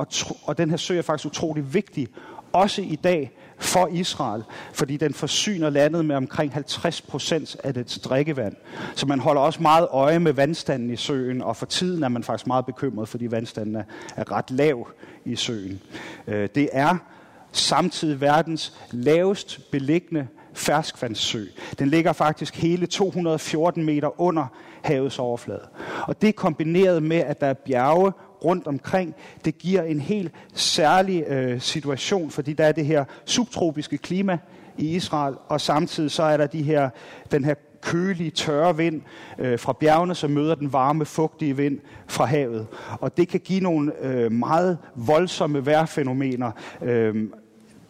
og, tro, og den her sø er faktisk utrolig vigtig, også i dag for Israel, fordi den forsyner landet med omkring 50 procent af dets drikkevand. Så man holder også meget øje med vandstanden i søen, og for tiden er man faktisk meget bekymret, fordi vandstanden er, er ret lav i søen. Øh, det er samtidig verdens lavest beliggende ferskvandssø. Den ligger faktisk hele 214 meter under havets overflade. Og det kombineret med, at der er bjerge rundt omkring, det giver en helt særlig øh, situation, fordi der er det her subtropiske klima i Israel, og samtidig så er der de her, den her kølige, tørre vind øh, fra bjergene, som møder den varme, fugtige vind fra havet. Og det kan give nogle øh, meget voldsomme vejrfænomener. Øh,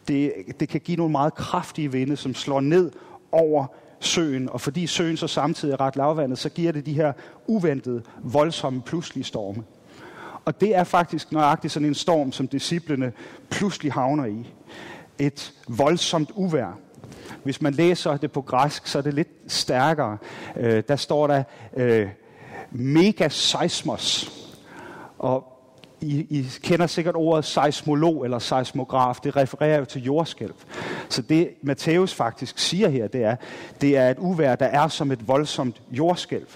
det, det kan give nogle meget kraftige vinde, som slår ned over søen, og fordi søen så samtidig er ret lavvandet, så giver det de her uventede, voldsomme, pludselige storme. Og det er faktisk nøjagtigt sådan en storm, som disciplene pludselig havner i. Et voldsomt uvær. Hvis man læser det på græsk, så er det lidt stærkere. Øh, der står der øh, megaseismos. Og i, I kender sikkert ordet seismolog eller seismograf. Det refererer jo til jordskælv. Så det Matthæus faktisk siger her, det er, det er et uvær, der er som et voldsomt jordskælv.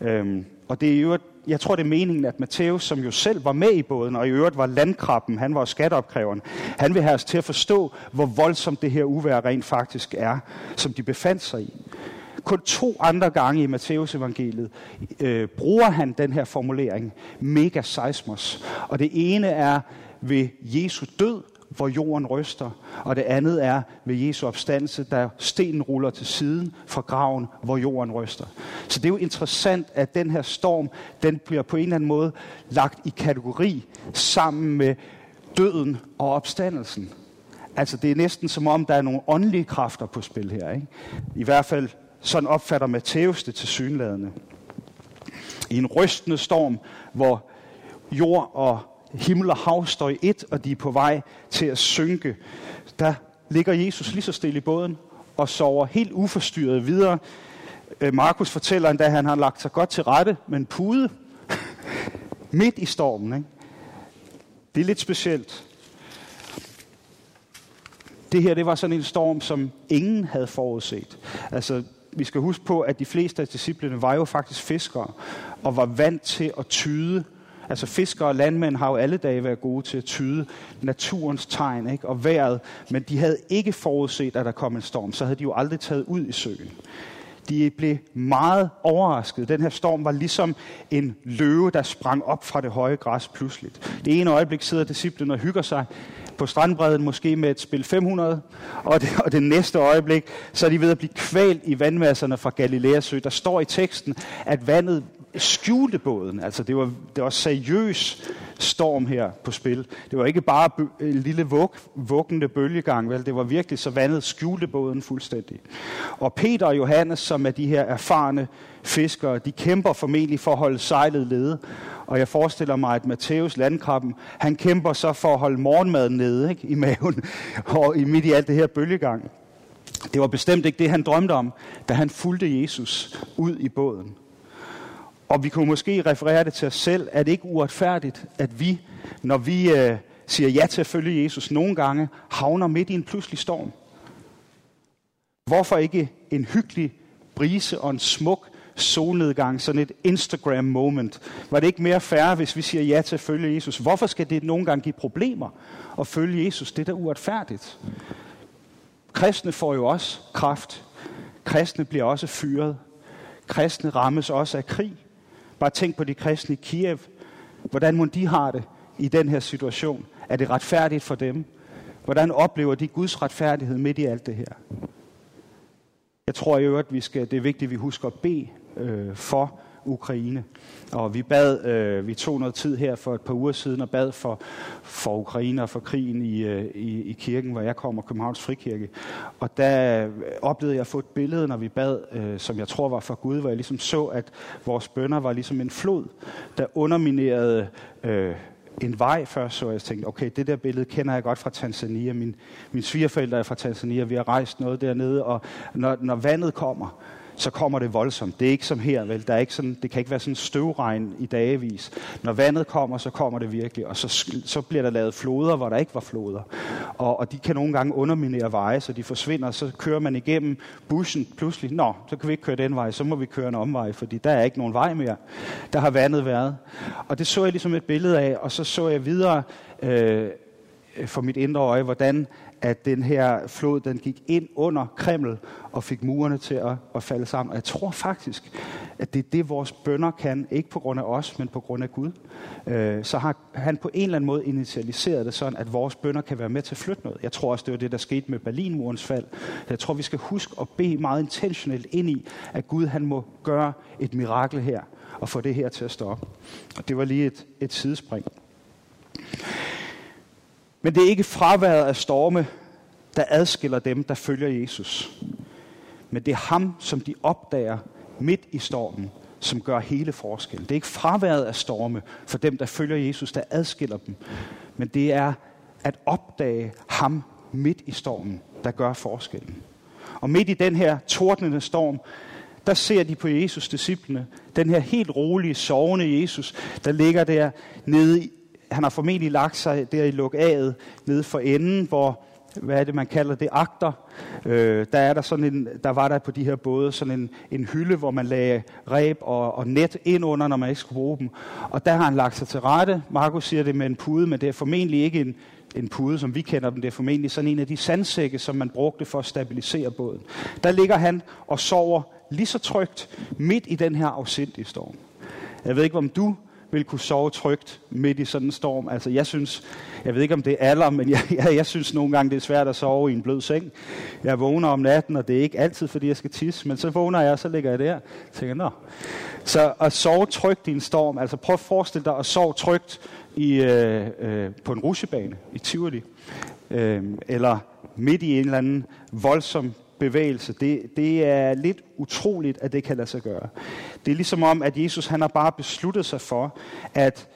Øhm, og det er jo jeg tror, det er meningen, at Matthæus, som jo selv var med i båden, og i øvrigt var landkrabben, han var skatteopkræveren, han vil have os til at forstå, hvor voldsomt det her uvær rent faktisk er, som de befandt sig i. Kun to andre gange i Matteus evangeliet øh, bruger han den her formulering, megaseismos. Og det ene er ved Jesu død, hvor jorden ryster, og det andet er ved Jesu opstandelse, der stenen ruller til siden fra graven, hvor jorden ryster. Så det er jo interessant, at den her storm, den bliver på en eller anden måde lagt i kategori sammen med døden og opstandelsen. Altså det er næsten som om, der er nogle åndelige kræfter på spil her. Ikke? I hvert fald sådan opfatter Matthæus det til synladende. I en rystende storm, hvor jord og himmel og hav står i et, og de er på vej til at synke, der ligger Jesus lige så stille i båden og sover helt uforstyrret videre. Øh, Markus fortæller endda, at han har lagt sig godt til rette med en pude midt i stormen. Ikke? Det er lidt specielt. Det her, det var sådan en storm, som ingen havde forudset. Altså, vi skal huske på, at de fleste af disciplene var jo faktisk fiskere, og var vant til at tyde. Altså fiskere og landmænd har jo alle dage været gode til at tyde naturens tegn ikke? og vejret, men de havde ikke forudset, at der kom en storm. Så havde de jo aldrig taget ud i søen. De blev meget overrasket. Den her storm var ligesom en løve, der sprang op fra det høje græs pludseligt. Det ene øjeblik sidder disciplen og hygger sig på strandbredden, måske med et spil 500, og det, og det næste øjeblik, så er de ved at blive kvalt i vandmasserne fra Galileasø. Der står i teksten, at vandet skjulte båden. Altså det var, det var seriøs storm her på spil. Det var ikke bare en lille vug, vuggende bølgegang, vel? det var virkelig så vandet skjulte båden fuldstændig. Og Peter og Johannes, som er de her erfarne fiskere, de kæmper formentlig for at holde sejlet lede. Og jeg forestiller mig, at Matthæus landkrabben, han kæmper så for at holde morgenmaden nede ikke? i maven, og i midt i alt det her bølgegang. Det var bestemt ikke det, han drømte om, da han fulgte Jesus ud i båden. Og vi kunne måske referere det til os selv, at det ikke uretfærdigt, at vi, når vi øh, siger ja til at følge Jesus, nogle gange havner midt i en pludselig storm. Hvorfor ikke en hyggelig brise og en smuk solnedgang, sådan et Instagram-moment? Var det ikke mere færre, hvis vi siger ja til at følge Jesus? Hvorfor skal det nogle gange give problemer at følge Jesus? Det er da uretfærdigt. Kristne får jo også kraft. Kristne bliver også fyret. Kristne rammes også af krig. Bare tænk på de kristne i Kiev. Hvordan må de har det i den her situation? Er det retfærdigt for dem? Hvordan oplever de Guds retfærdighed midt i alt det her? Jeg tror jo, at vi skal, det er vigtigt, at vi husker at bede øh, for Ukraine. Og vi bad, øh, vi tog noget tid her for et par uger siden og bad for, for Ukraine og for krigen i, øh, i, i kirken, hvor jeg kommer, Københavns Frikirke. Og der oplevede jeg at få et billede, når vi bad, øh, som jeg tror var fra Gud, hvor jeg ligesom så, at vores bønder var ligesom en flod, der underminerede øh, en vej først, så jeg tænkte, okay, det der billede kender jeg godt fra Tanzania. Min, min svigerforældre er fra Tanzania, vi har rejst noget dernede, og når, når vandet kommer, så kommer det voldsomt. Det er ikke som her, vel? Der er ikke sådan, det kan ikke være sådan støvregn i dagevis. Når vandet kommer, så kommer det virkelig, og så, så bliver der lavet floder, hvor der ikke var floder. Og, og de kan nogle gange underminere veje, så de forsvinder. Så kører man igennem bussen pludselig. Nå, så kan vi ikke køre den vej, så må vi køre en omvej, fordi der er ikke nogen vej mere. Der har vandet været. Og det så jeg ligesom et billede af, og så så jeg videre øh, for mit indre øje, hvordan at den her flod, den gik ind under Kreml og fik murene til at, at falde sammen. Og jeg tror faktisk, at det er det, vores bønder kan, ikke på grund af os, men på grund af Gud. Øh, så har han på en eller anden måde initialiseret det sådan, at vores bønder kan være med til at flytte noget. Jeg tror også, det var det, der skete med Berlinmurens fald. Jeg tror, vi skal huske at bede meget intentionelt ind i, at Gud han må gøre et mirakel her, og få det her til at stoppe. Og det var lige et, et sidespring. Men det er ikke fraværet af storme, der adskiller dem, der følger Jesus. Men det er ham, som de opdager midt i stormen, som gør hele forskellen. Det er ikke fraværet af storme for dem, der følger Jesus, der adskiller dem. Men det er at opdage ham midt i stormen, der gør forskellen. Og midt i den her tordnende storm, der ser de på Jesus, disciplene, den her helt rolige, sovende Jesus, der ligger der nede han har formentlig lagt sig der i lukaget nede for enden, hvor hvad er det, man kalder det, akter. Øh, der, er der, sådan en, der var der på de her både sådan en, en hylde, hvor man lagde ræb og, og net ind under, når man ikke skulle bruge dem. Og der har han lagt sig til rette. Markus siger det med en pude, men det er formentlig ikke en, en pude, som vi kender dem. Det er formentlig sådan en af de sandsække, som man brugte for at stabilisere båden. Der ligger han og sover lige så trygt midt i den her afsindige storm. Jeg ved ikke, om du vil kunne sove trygt midt i sådan en storm. Altså jeg synes, jeg ved ikke om det er alder, men jeg, jeg, jeg synes nogle gange, det er svært at sove i en blød seng. Jeg vågner om natten, og det er ikke altid, fordi jeg skal tisse, men så vågner jeg, og så ligger jeg der. og tænker, nå. Så at sove trygt i en storm, altså prøv at forestille dig at sove trygt i, øh, øh, på en rusjebane i Tivoli, øh, eller midt i en eller anden voldsom bevægelse. Det, det er lidt utroligt, at det kan lade sig gøre. Det er ligesom om, at Jesus han har bare besluttet sig for, at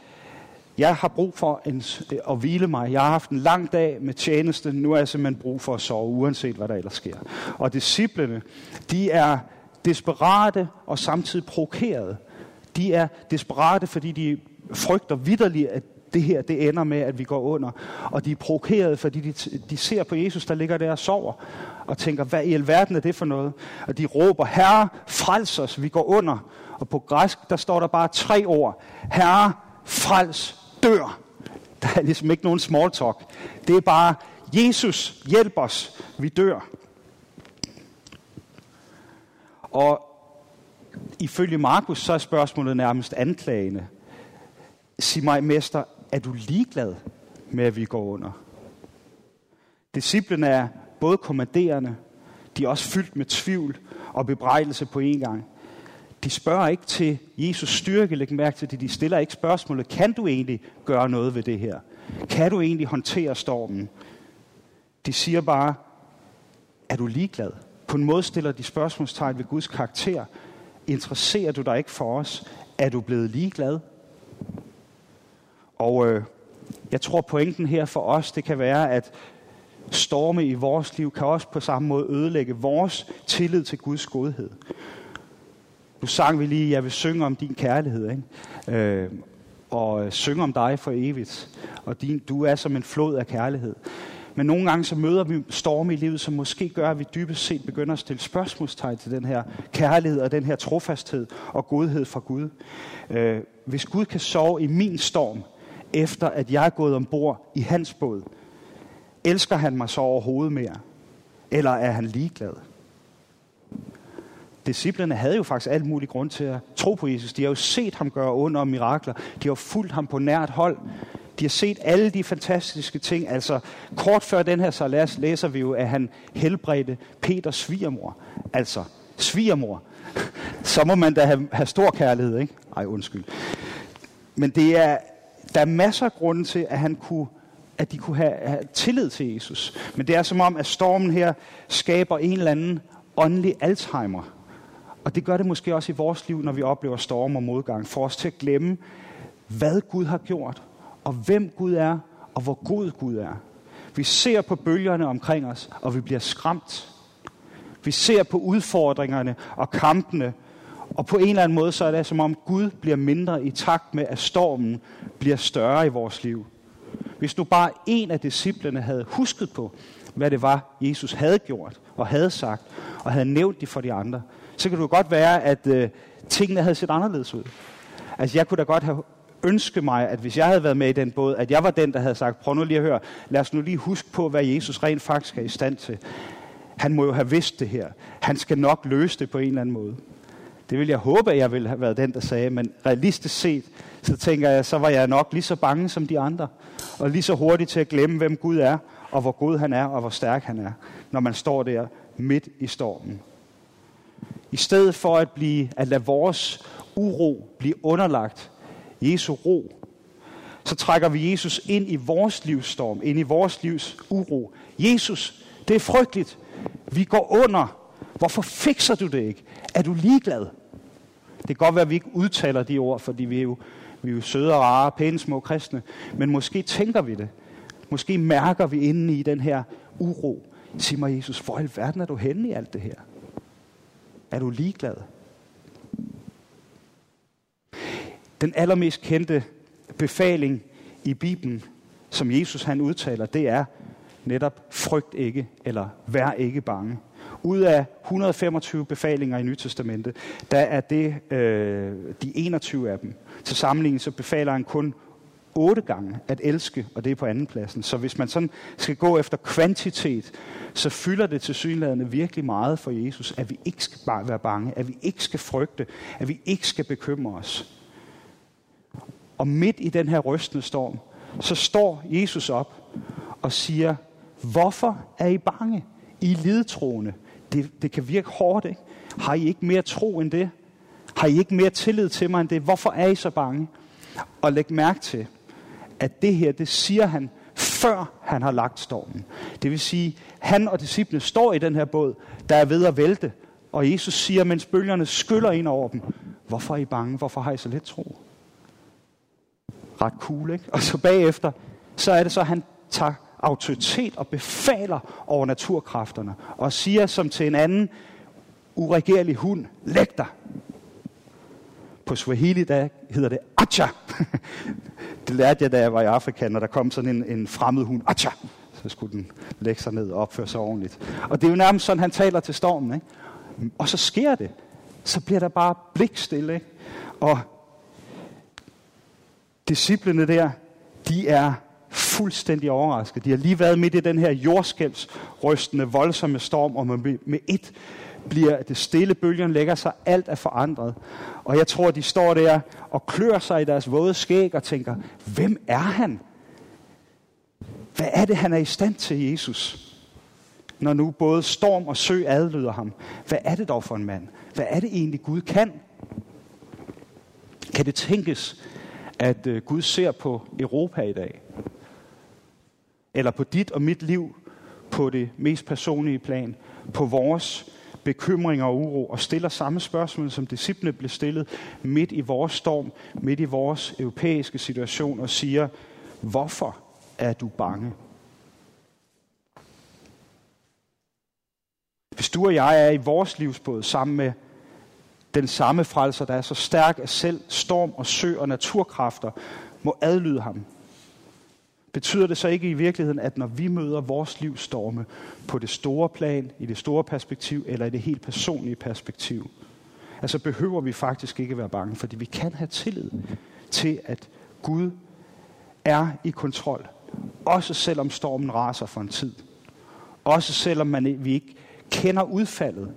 jeg har brug for en, øh, at hvile mig. Jeg har haft en lang dag med tjeneste. Nu er jeg simpelthen brug for at sove, uanset hvad der ellers sker. Og disciplene, de er desperate og samtidig provokerede. De er desperate, fordi de frygter vidderligt, at det her det ender med, at vi går under. Og de er provokeret, fordi de, de ser på Jesus, der ligger der og sover, og tænker, hvad i alverden er det for noget? Og de råber, Herre, frels os, vi går under. Og på græsk, der står der bare tre ord. Herre, frels, dør. Der er ligesom ikke nogen small talk. Det er bare, Jesus, hjælp os, vi dør. Og ifølge Markus, så er spørgsmålet nærmest anklagende. Sig mig, mester, er du ligeglad med, at vi går under? Disciplene er både kommanderende, de er også fyldt med tvivl og bebrejdelse på en gang. De spørger ikke til Jesus styrke, læg mærke til det. De stiller ikke spørgsmålet, kan du egentlig gøre noget ved det her? Kan du egentlig håndtere stormen? De siger bare, er du ligeglad? På en måde stiller de spørgsmålstegn ved Guds karakter. Interesserer du dig ikke for os? Er du blevet ligeglad? Og øh, jeg tror pointen her for os, det kan være, at storme i vores liv kan også på samme måde ødelægge vores tillid til Guds godhed. Nu sang vi lige, jeg vil synge om din kærlighed, ikke? Øh, og øh, synge om dig for evigt. Og din, du er som en flod af kærlighed. Men nogle gange så møder vi storme i livet, som måske gør, at vi dybest set begynder at stille spørgsmålstegn til den her kærlighed og den her trofasthed og godhed fra Gud. Øh, hvis Gud kan sove i min storm, efter at jeg er gået ombord i hans båd, elsker han mig så overhovedet mere? Eller er han ligeglad? Disciplerne havde jo faktisk alt mulig grund til at tro på Jesus. De har jo set ham gøre under og mirakler. De har fulgt ham på nært hold. De har set alle de fantastiske ting. Altså, kort før den her salas læser vi jo, at han helbredte Peters svigermor. Altså, svigermor. Så må man da have, have stor kærlighed, ikke? Ej, undskyld. Men det er, der er masser af grunde til, at han kunne at de kunne have, have tillid til Jesus. Men det er som om, at stormen her skaber en eller anden åndelig Alzheimer. Og det gør det måske også i vores liv, når vi oplever storm og modgang. For os til at glemme, hvad Gud har gjort, og hvem Gud er, og hvor god Gud er. Vi ser på bølgerne omkring os, og vi bliver skræmt. Vi ser på udfordringerne og kampene, og på en eller anden måde så er det som om Gud bliver mindre i takt med, at stormen bliver større i vores liv. Hvis nu bare en af disciplene havde husket på, hvad det var, Jesus havde gjort og havde sagt, og havde nævnt det for de andre, så kan det jo godt være, at øh, tingene havde set anderledes ud. Altså jeg kunne da godt have ønsket mig, at hvis jeg havde været med i den båd, at jeg var den, der havde sagt, prøv nu lige at høre, lad os nu lige huske på, hvad Jesus rent faktisk er i stand til. Han må jo have vidst det her. Han skal nok løse det på en eller anden måde. Det vil jeg håbe, at jeg ville have været den, der sagde, men realistisk set, så tænker jeg, så var jeg nok lige så bange som de andre, og lige så hurtig til at glemme, hvem Gud er, og hvor god han er, og hvor stærk han er, når man står der midt i stormen. I stedet for at, blive, at lade vores uro blive underlagt Jesu ro, så trækker vi Jesus ind i vores livsstorm, ind i vores livs uro. Jesus, det er frygteligt. Vi går under. Hvorfor fikser du det ikke? Er du ligeglad? Det kan godt være, at vi ikke udtaler de ord, fordi vi er jo, vi er jo søde og rare, pæne små kristne. Men måske tænker vi det. Måske mærker vi inde i den her uro. Sig mig, Jesus, hvor i verden er du henne i alt det her? Er du ligeglad? Den allermest kendte befaling i Bibelen, som Jesus han udtaler, det er netop frygt ikke, eller vær ikke bange. Ud af 125 befalinger i Nytestamentet, der er det øh, de 21 af dem. Til sammenligning så befaler han kun otte gange at elske, og det er på anden pladsen. Så hvis man sådan skal gå efter kvantitet, så fylder det til synlædende virkelig meget for Jesus, at vi ikke skal bare være bange, at vi ikke skal frygte, at vi ikke skal bekymre os. Og midt i den her rystende storm, så står Jesus op og siger, hvorfor er I bange? I er lidtroende. Det, det kan virke hårdt, ikke? Har I ikke mere tro end det? Har I ikke mere tillid til mig end det? Hvorfor er I så bange? Og læg mærke til, at det her, det siger han, før han har lagt stormen. Det vil sige, han og disciplene står i den her båd, der er ved at vælte. Og Jesus siger, mens bølgerne skyller ind over dem, hvorfor er I bange? Hvorfor har I så lidt tro? Ret cool, ikke? Og så bagefter, så er det så, at han tager autoritet og befaler over naturkræfterne. Og siger som til en anden uregerlig hund, læg dig. På Swahili, der hedder det Acha. det lærte jeg, da jeg var i Afrika, når der kom sådan en, en fremmed hund. Acha! Så skulle den lægge sig ned og opføre sig ordentligt. Og det er jo nærmest sådan, han taler til stormen. Ikke? Og så sker det. Så bliver der bare blikstille. Ikke? Og disciplene der, de er fuldstændig overrasket. De har lige været midt i den her jordskælvsrystende, voldsomme storm, og med, med et bliver det stille, bølgen lægger sig, alt er forandret. Og jeg tror, de står der og klør sig i deres våde skæg og tænker, hvem er han? Hvad er det, han er i stand til, Jesus? Når nu både storm og sø adlyder ham. Hvad er det dog for en mand? Hvad er det egentlig, Gud kan? Kan det tænkes, at øh, Gud ser på Europa i dag? Eller på dit og mit liv på det mest personlige plan? På vores bekymringer og uro, og stiller samme spørgsmål, som disciplene blev stillet midt i vores storm, midt i vores europæiske situation, og siger, hvorfor er du bange? Hvis du og jeg er i vores livsbåd sammen med den samme frelser, der er så stærk, at selv storm og sø og naturkræfter må adlyde ham, betyder det så ikke i virkeligheden, at når vi møder vores livsstorme på det store plan, i det store perspektiv, eller i det helt personlige perspektiv, altså behøver vi faktisk ikke være bange, fordi vi kan have tillid til, at Gud er i kontrol. Også selvom stormen raser for en tid. Også selvom man, vi ikke kender udfaldet.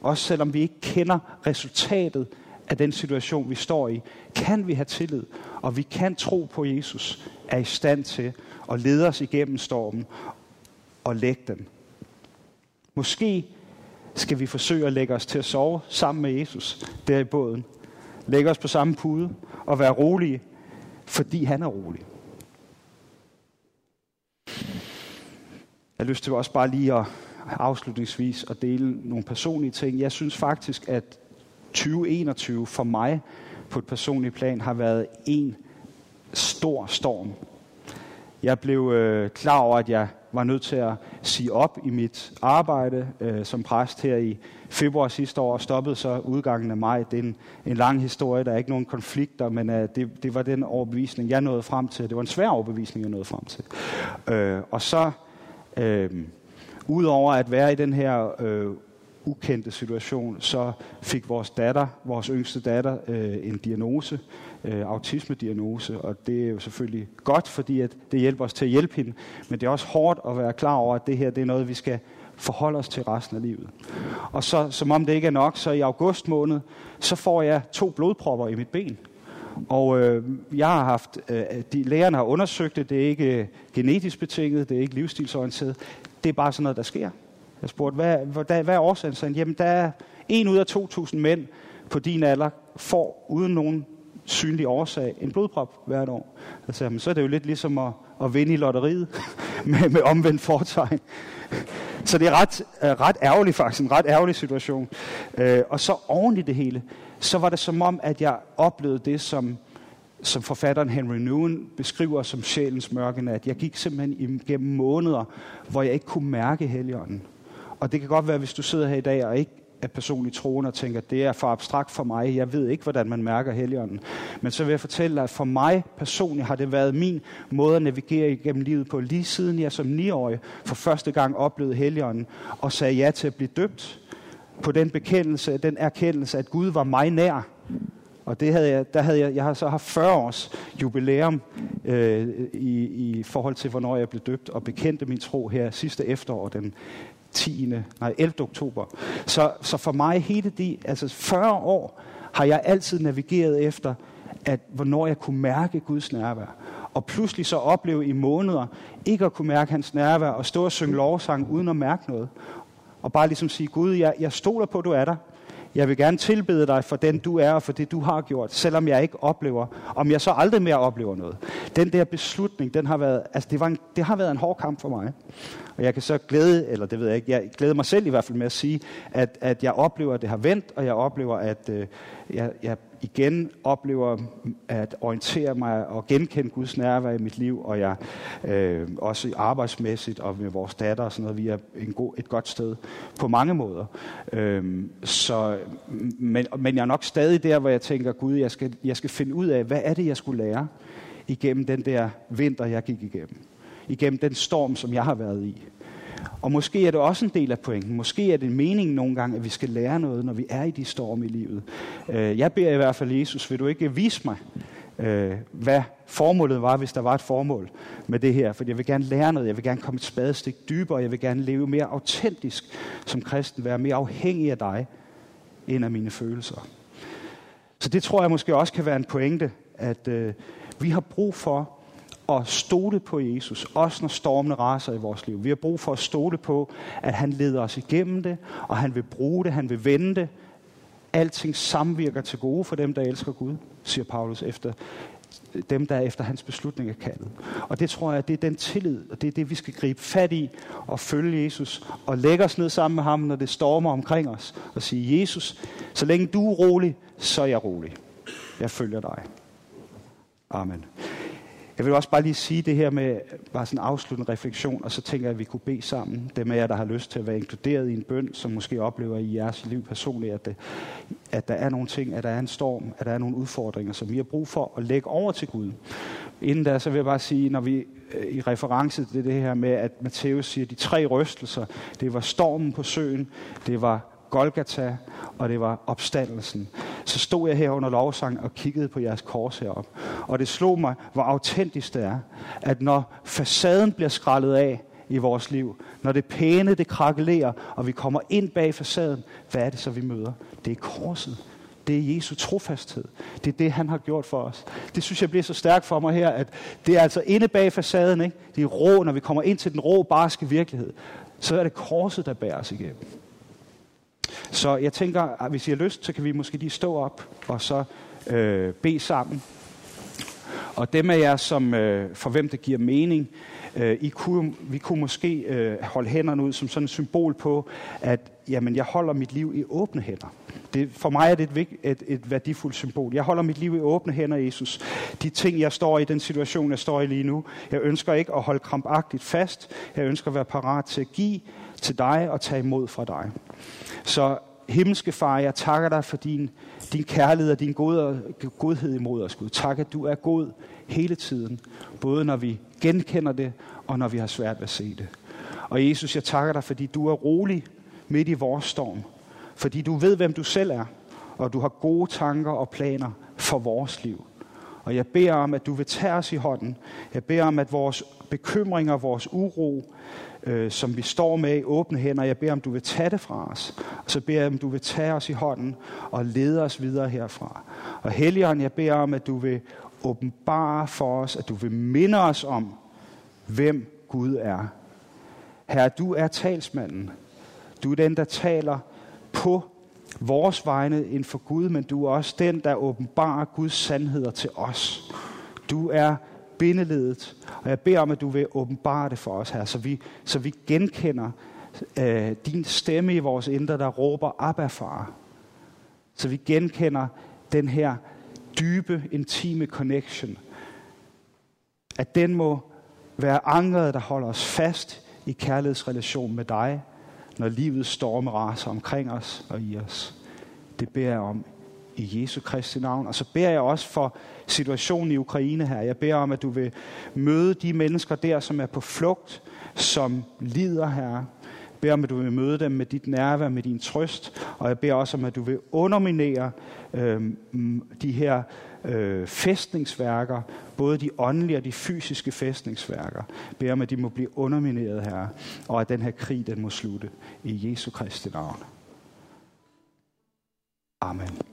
Også selvom vi ikke kender resultatet af den situation, vi står i, kan vi have tillid, og vi kan tro på, Jesus er i stand til at lede os igennem stormen og lægge den. Måske skal vi forsøge at lægge os til at sove sammen med Jesus der i båden. Lægge os på samme pude og være rolige, fordi han er rolig. Jeg har lyst til også bare lige at afslutningsvis at dele nogle personlige ting. Jeg synes faktisk, at 2021 for mig på et personligt plan har været en stor storm. Jeg blev øh, klar over, at jeg var nødt til at sige op i mit arbejde øh, som præst her i februar sidste år, og stoppede så udgangen af maj. Det er en, en lang historie, der er ikke nogen konflikter, men øh, det, det var den overbevisning, jeg nåede frem til. Det var en svær overbevisning, jeg nåede frem til. Øh, og så, øh, udover at være i den her øh, ukendte situation, så fik vores datter, vores yngste datter, øh, en diagnose, øh, autismediagnose, og det er jo selvfølgelig godt, fordi at det hjælper os til at hjælpe hende, men det er også hårdt at være klar over, at det her det er noget, vi skal forholde os til resten af livet. Og så, som om det ikke er nok, så i august måned, så får jeg to blodpropper i mit ben. Og øh, jeg har haft, øh, de lægerne har undersøgt det, det er ikke øh, genetisk betinget, det er ikke livsstilsorienteret, det er bare sådan noget, der sker. Jeg spurgte, hvad, hvad, hvad er årsagen? Så jamen, der er en ud af 2.000 mænd på din alder, får uden nogen synlig årsag en blodprop hvert år. Så, sagde, så er det jo lidt ligesom at, at vinde i lotteriet med, med omvendt fortegn. Så det er ret, øh, ret ærgerligt faktisk, en ret ærgerlig situation. Uh, og så oven i det hele, så var det som om, at jeg oplevede det, som, som forfatteren Henry Nguyen beskriver som sjælens mørke at Jeg gik simpelthen igennem måneder, hvor jeg ikke kunne mærke heligånden. Og det kan godt være, hvis du sidder her i dag og ikke er personligt troende og tænker, det er for abstrakt for mig, jeg ved ikke, hvordan man mærker helligånden. Men så vil jeg fortælle dig, at for mig personligt har det været min måde at navigere igennem livet på, lige siden jeg som 9-årig for første gang oplevede helligånden og sagde ja til at blive døbt på den bekendelse, den erkendelse, at Gud var mig nær. Og det havde jeg, der havde jeg, jeg har så haft 40 års jubilæum øh, i, i forhold til, hvornår jeg blev døbt og bekendte min tro her sidste efterår, den 10. Nej, 11. oktober. Så, så for mig hele de, altså 40 år, har jeg altid navigeret efter, at hvornår jeg kunne mærke Guds nærvær. Og pludselig så opleve i måneder, ikke at kunne mærke hans nærvær, og stå og synge lovsang uden at mærke noget. Og bare ligesom sige, Gud, jeg, jeg stoler på, at du er der. Jeg vil gerne tilbede dig for den du er og for det du har gjort, selvom jeg ikke oplever, om jeg så aldrig mere oplever noget. Den der beslutning, den har været, altså det, var en, det har været en hård kamp for mig. Og jeg kan så glæde, eller det ved jeg ikke, jeg glæder mig selv i hvert fald med at sige, at, at jeg oplever, at det har vendt, og jeg oplever, at øh, jeg, jeg igen oplever at orientere mig og genkende Guds nærvær i mit liv, og jeg øh, også arbejdsmæssigt og med vores datter og sådan noget, vi er en god, et godt sted på mange måder. Øh, så, men, men jeg er nok stadig der, hvor jeg tænker, Gud, jeg skal, jeg skal finde ud af, hvad er det, jeg skulle lære igennem den der vinter, jeg gik igennem. Igennem den storm, som jeg har været i. Og måske er det også en del af pointen. Måske er det meningen nogle gange, at vi skal lære noget, når vi er i de storme i livet. Øh, jeg beder i hvert fald Jesus, vil du ikke vise mig, øh, hvad formålet var, hvis der var et formål med det her. For jeg vil gerne lære noget, jeg vil gerne komme et spadestik dybere, jeg vil gerne leve mere autentisk som kristen, være mere afhængig af dig, end af mine følelser. Så det tror jeg måske også kan være en pointe, at øh, vi har brug for at stole på Jesus, også når stormene raser i vores liv. Vi har brug for at stole på, at han leder os igennem det, og han vil bruge det, han vil vende det. Alting samvirker til gode for dem, der elsker Gud, siger Paulus efter dem, der er efter hans beslutning er kaldet. Og det tror jeg, det er den tillid, og det er det, vi skal gribe fat i og følge Jesus og lægge os ned sammen med ham, når det stormer omkring os og sige, Jesus, så længe du er rolig, så er jeg rolig. Jeg følger dig. Amen. Jeg vil også bare lige sige det her med bare sådan en afsluttende refleksion, og så tænker jeg, at vi kunne bede sammen. Dem af jer, der har lyst til at være inkluderet i en bøn, som måske oplever i jeres liv personligt, at, det, at der er nogle ting, at der er en storm, at der er nogle udfordringer, som vi har brug for at lægge over til Gud. Inden da, så vil jeg bare sige, når vi øh, i reference til det her med, at Matthæus siger, at de tre rystelser, det var stormen på søen, det var Golgata, og det var opstandelsen. Så stod jeg her under lovsang og kiggede på jeres kors herop. Og det slog mig, hvor autentisk det er, at når facaden bliver skrællet af i vores liv, når det pæne, det krakelerer, og vi kommer ind bag facaden, hvad er det så, vi møder? Det er korset. Det er Jesu trofasthed. Det er det, han har gjort for os. Det synes jeg bliver så stærkt for mig her, at det er altså inde bag facaden, ikke? det er rå, når vi kommer ind til den rå, barske virkelighed, så er det korset, der bærer os igennem. Så jeg tænker, at hvis I har lyst, så kan vi måske lige stå op og så øh, bede sammen. Og dem af jer, som, øh, for hvem det giver mening, øh, I kunne, vi kunne måske øh, holde hænderne ud som sådan et symbol på, at jamen, jeg holder mit liv i åbne hænder. Det, for mig er det et, et, et værdifuldt symbol. Jeg holder mit liv i åbne hænder, Jesus. De ting, jeg står i, den situation, jeg står i lige nu, jeg ønsker ikke at holde krampagtigt fast. Jeg ønsker at være parat til at give til dig og tage imod fra dig. Så himmelske far, jeg takker dig for din, din kærlighed og din god, godhed imod os, Gud. Tak, at du er god hele tiden, både når vi genkender det, og når vi har svært ved at se det. Og Jesus, jeg takker dig, fordi du er rolig midt i vores storm. Fordi du ved, hvem du selv er, og du har gode tanker og planer for vores liv. Og jeg beder om, at du vil tage os i hånden. Jeg beder om, at vores bekymringer, vores uro, øh, som vi står med i åbne hænder, jeg beder om, du vil tage det fra os. Og så beder jeg om, du vil tage os i hånden og lede os videre herfra. Og Helligånd, jeg beder om, at du vil åbenbare for os, at du vil minde os om, hvem Gud er. Herre, du er talsmanden. Du er den, der taler på vores vegne end for Gud, men du er også den, der åbenbarer Guds sandheder til os. Du er bindeledet, og jeg beder om, at du vil åbenbare det for os her, så vi, så vi genkender øh, din stemme i vores indre, der råber, Abba far. Så vi genkender den her dybe, intime connection. At den må være ankeret, der holder os fast i kærlighedsrelation med dig, når livet storme raser omkring os og i os. Det beder jeg om i Jesu Kristi navn. Og så beder jeg også for situationen i Ukraine her. Jeg beder om, at du vil møde de mennesker der, som er på flugt, som lider her. Beder om, at du vil møde dem med dit nærvær, med din trøst. Og jeg beder også om, at du vil underminere øh, de her øh, fæstningsværker, både de åndelige og de fysiske fæstningsværker. Jeg beder om, at de må blive undermineret her, og at den her krig, den må slutte. I Jesu Kristi navn. Amen.